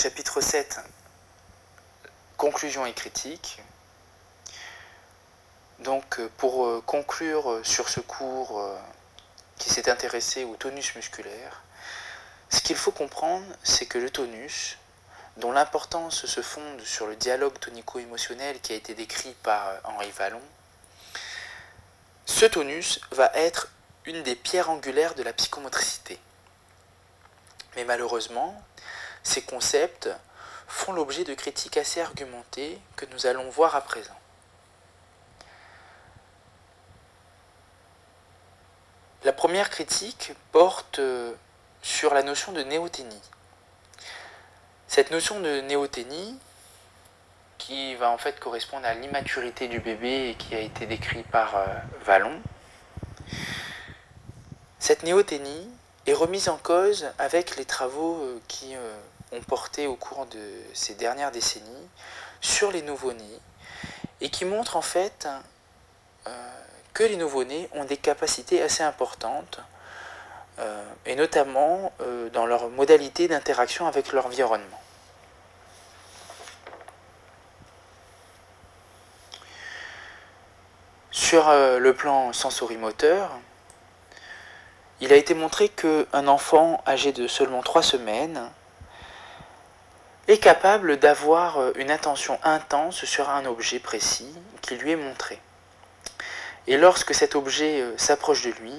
chapitre 7, conclusion et critique. Donc pour conclure sur ce cours qui s'est intéressé au tonus musculaire, ce qu'il faut comprendre, c'est que le tonus, dont l'importance se fonde sur le dialogue tonico-émotionnel qui a été décrit par Henri Vallon, ce tonus va être une des pierres angulaires de la psychomotricité. Mais malheureusement, ces concepts font l'objet de critiques assez argumentées que nous allons voir à présent. La première critique porte euh, sur la notion de néothénie. Cette notion de néothénie, qui va en fait correspondre à l'immaturité du bébé et qui a été décrit par euh, Vallon, cette néothénie est remise en cause avec les travaux euh, qui euh, ont porté au cours de ces dernières décennies sur les nouveau-nés et qui montrent en fait que les nouveau-nés ont des capacités assez importantes et notamment dans leur modalité d'interaction avec leur environnement. Sur le plan sensorimoteur, il a été montré qu'un enfant âgé de seulement 3 semaines est capable d'avoir une attention intense sur un objet précis qui lui est montré. Et lorsque cet objet euh, s'approche de lui,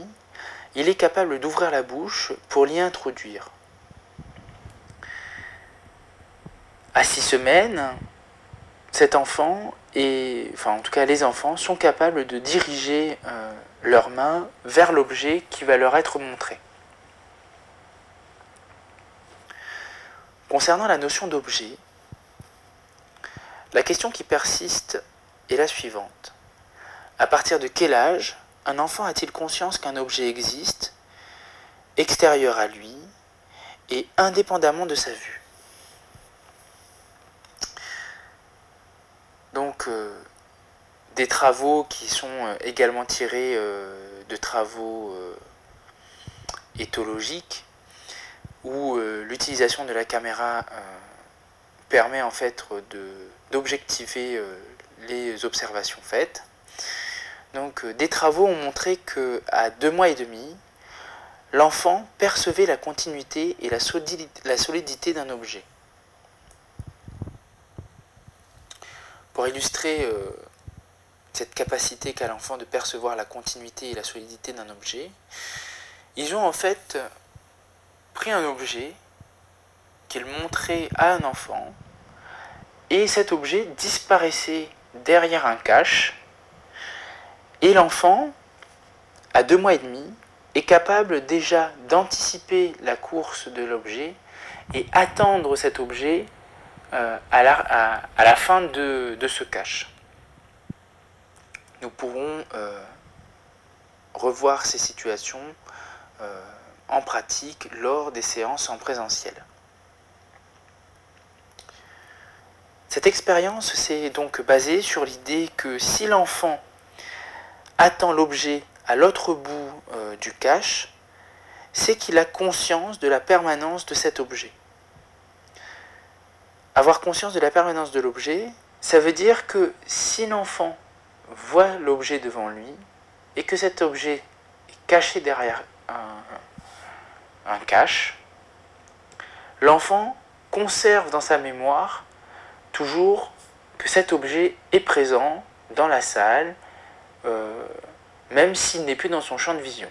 il est capable d'ouvrir la bouche pour l'y introduire. À 6 semaines, cet enfant, et, enfin en tout cas les enfants, sont capables de diriger euh, leurs mains vers l'objet qui va leur être montré. Concernant la notion d'objet, la question qui persiste est la suivante. À partir de quel âge un enfant a-t-il conscience qu'un objet existe, extérieur à lui, et indépendamment de sa vue? Donc, des travaux qui sont euh, également tirés euh, de travaux euh, éthologiques où l'utilisation de la caméra permet en fait d'objectiver les observations faites. Donc des travaux ont montré que à deux mois et demi, l'enfant percevait la continuité et la solidité d'un objet. Pour illustrer cette capacité qu'a l'enfant de percevoir la continuité et la solidité d'un objet, ils ont en fait pris un objet qu'ils montraient à un enfant, et cet objet disparaissait derrière un cache, et l'enfant, à deux mois et demi, est capable déjà d'anticiper la course de l'objet et attendre cet objet euh, à, la, fin de ce cache nous pourrons euh, revoir ces situations euh, en pratique lors des séances en présentiel. Cette expérience s'est donc basée sur l'idée que si l'enfant attend l'objet à l'autre bout du cache, c'est qu'il a conscience de la permanence de cet objet. Avoir conscience de la permanence de l'objet, ça veut dire que si l'enfant voit l'objet devant lui et que cet objet est caché derrière un, cache, l'enfant conserve dans sa mémoire toujours que cet objet est présent dans la salle, euh, même s'il n'est plus dans son champ de vision.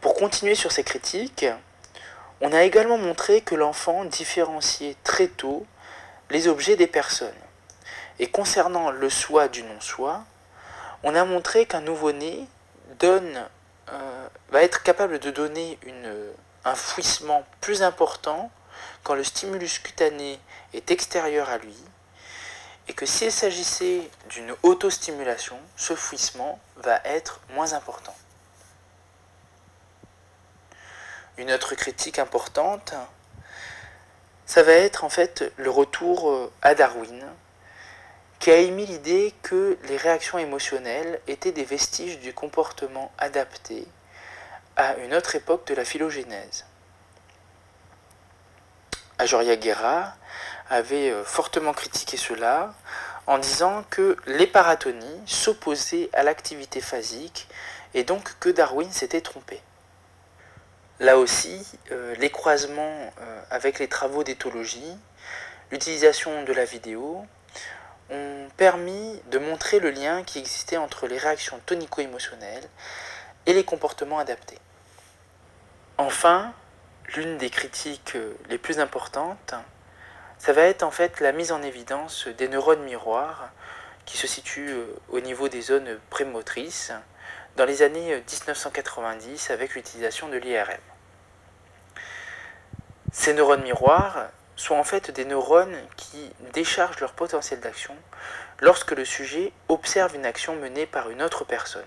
Pour continuer sur ces critiques, on a également montré que l'enfant différenciait très tôt les objets des personnes. Et concernant le soi du non-soi, on a montré qu'un nouveau-né euh, va être capable de donner un fouissement plus important quand le stimulus cutané est extérieur à lui, et que s'il s'agissait d'une autostimulation, ce fouissement va être moins important. Une autre critique importante, ça va être en fait le retour euh, à Darwin, qui a émis l'idée que les réactions émotionnelles étaient des vestiges du comportement adapté à une autre époque de la phylogénèse. Ajoria Guerra avait fortement critiqué cela en disant que les paratonies s'opposaient à l'activité phasique et donc que Darwin s'était trompé. Là aussi, euh, les croisements euh, avec les travaux d'éthologie, l'utilisation de la vidéo, ont permis de montrer le lien qui existait entre les réactions tonico-émotionnelles et les comportements adaptés. Enfin, l'une des critiques les plus importantes, ça va être en fait la mise en évidence des neurones miroirs qui se situent euh, au niveau des zones prémotrices dans les années 1990 avec l'utilisation de l'IRM. Ces neurones miroirs sont en fait des neurones qui déchargent leur potentiel d'action lorsque le sujet observe une action menée par une autre personne.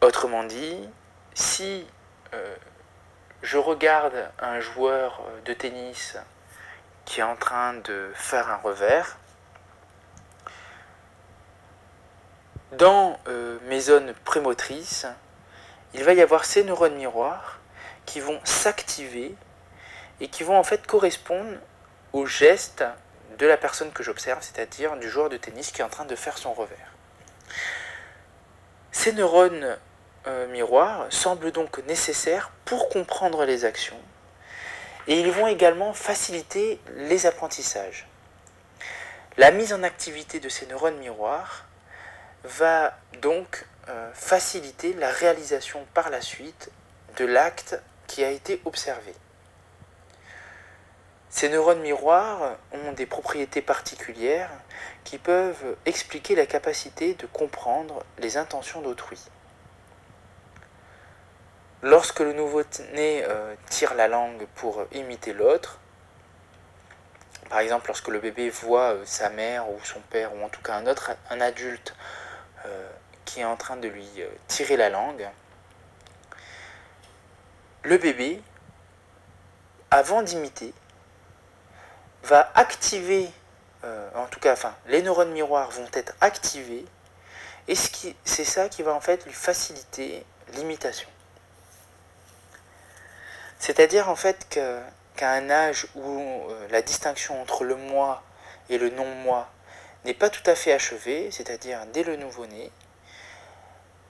Autrement dit, si euh, je regarde un joueur de tennis qui est en train de faire un revers, dans euh, mes zones prémotrices, il va y avoir ces neurones miroirs qui vont s'activer et qui vont en fait correspondre au geste de la personne que j'observe, c'est-à-dire du joueur de tennis qui est en train de faire son revers. Ces neurones euh, miroirs semblent donc nécessaires pour comprendre les actions et ils vont également faciliter les apprentissages. La mise en activité de ces neurones miroirs va donc euh, faciliter la réalisation par la suite de l'acte qui a été observé. Ces neurones miroirs ont des propriétés particulières qui peuvent expliquer la capacité de comprendre les intentions d'autrui. Lorsque le nouveau-né euh, tire la langue pour imiter l'autre, par exemple lorsque le bébé voit euh, sa mère ou son père ou en tout cas un autre un adulte qui est en train de lui euh, tirer la langue, le bébé, avant d'imiter, va activer, euh, en tout cas, enfin, les neurones miroirs vont être activés, et c'est ça qui va en fait lui faciliter l'imitation. C'est-à-dire en fait qu'à un âge où la distinction entre le moi et le non-moi n'est pas tout à fait achevé, c'est-à-dire dès le nouveau-né,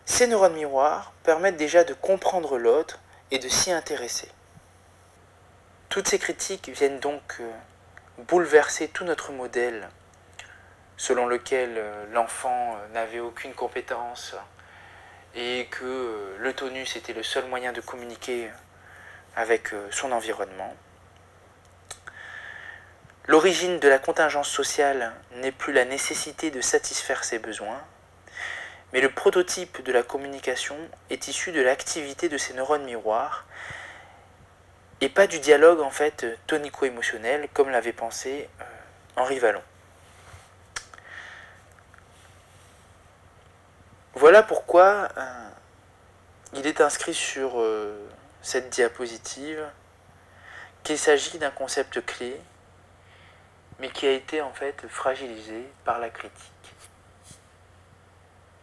ces neurones miroirs permettent déjà de comprendre l'autre et de s'y intéresser. Toutes ces critiques viennent donc euh, bouleverser tout notre modèle selon lequel euh, l'enfant euh, n'avait aucune compétence et que le tonus était le seul moyen de communiquer avec son environnement. L'origine de la contingence sociale n'est plus la nécessité de satisfaire ses besoins, mais le prototype de la communication est issu de l'activité de ces neurones miroirs et pas du dialogue en fait tonico-émotionnel comme l'avait pensé euh, Henri Vallon. Voilà pourquoi euh, il est inscrit sur euh, cette diapositive qu'il s'agit d'un concept clé mais qui a été en fait fragilisé par la critique.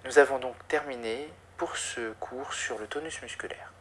Nous avons donc terminé pour ce cours sur le tonus musculaire.